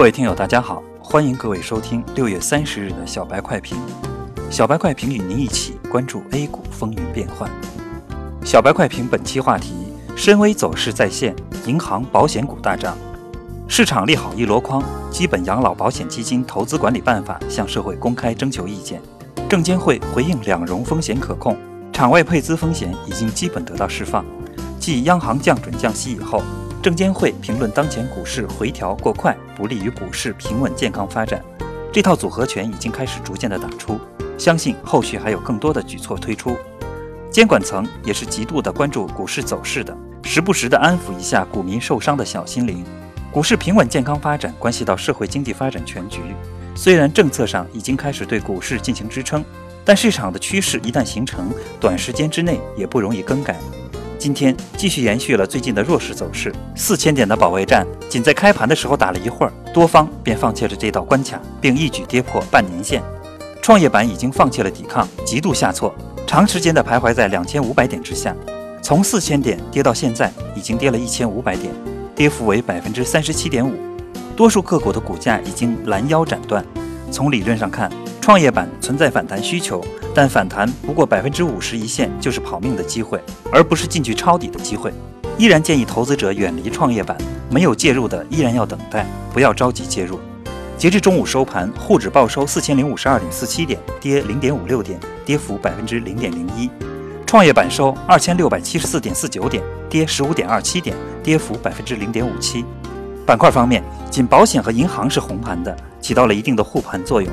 各位听友，大家好，欢迎各位收听六月三十日的小白快评。小白快评与您一起关注 A 股风云变幻。小白快评本期话题：深 V 走势再现，银行、保险股大涨，市场利好一箩筐。基本养老保险基金投资管理办法向社会公开征求意见，证监会回应两融风险可控，场外配资风险已经基本得到释放。继央行降准降息以后。证监会评论当前股市回调过快，不利于股市平稳健康发展。这套组合拳已经开始逐渐的打出，相信后续还有更多的举措推出。监管层也是极度的关注股市走势的，时不时的安抚一下股民受伤的小心灵。股市平稳健康发展关系到社会经济发展全局。虽然政策上已经开始对股市进行支撑，但市场的趋势一旦形成，短时间之内也不容易更改。今天继续延续了最近的弱势走势，四千点的保卫战，仅在开盘的时候打了一会儿，多方便放弃了这道关卡，并一举跌破半年线。创业板已经放弃了抵抗，极度下挫，长时间的徘徊在两千五百点之下。从四千点跌到现在，已经跌了一千五百点，跌幅为百分之三十七点五。多数个股的股价已经拦腰斩断。从理论上看，创业板存在反弹需求。但反弹不过百分之五十一线就是跑命的机会，而不是进去抄底的机会。依然建议投资者远离创业板，没有介入的依然要等待，不要着急介入。截至中午收盘，沪指报收四千零五十二点四七点，跌零点五六点，跌幅百分之零点零一；创业板收二千六百七十四点四九点，跌十五点二七点，跌幅百分之零点五七。板块方面，仅保险和银行是红盘的，起到了一定的护盘作用。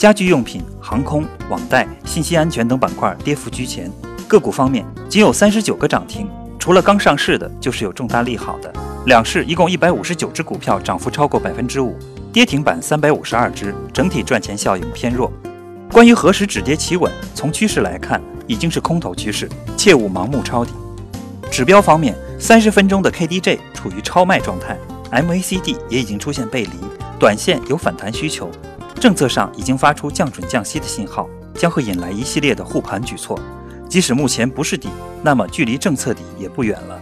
家居用品、航空、网贷、信息安全等板块跌幅居前，个股方面仅有三十九个涨停，除了刚上市的，就是有重大利好的。两市一共一百五十九只股票涨幅超过百分之五，跌停板三百五十二只，整体赚钱效应偏弱。关于何时止跌企稳，从趋势来看，已经是空头趋势，切勿盲目抄底。指标方面，三十分钟的 KDJ 处于超卖状态，MACD 也已经出现背离，短线有反弹需求。政策上已经发出降准降息的信号，将会引来一系列的护盘举措。即使目前不是底，那么距离政策底也不远了。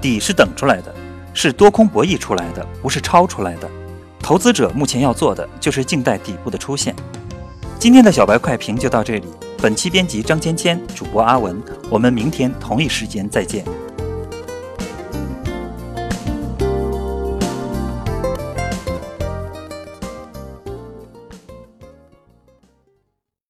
底是等出来的，是多空博弈出来的，不是抄出来的。投资者目前要做的就是静待底部的出现。今天的小白快评就到这里，本期编辑张芊芊，主播阿文，我们明天同一时间再见。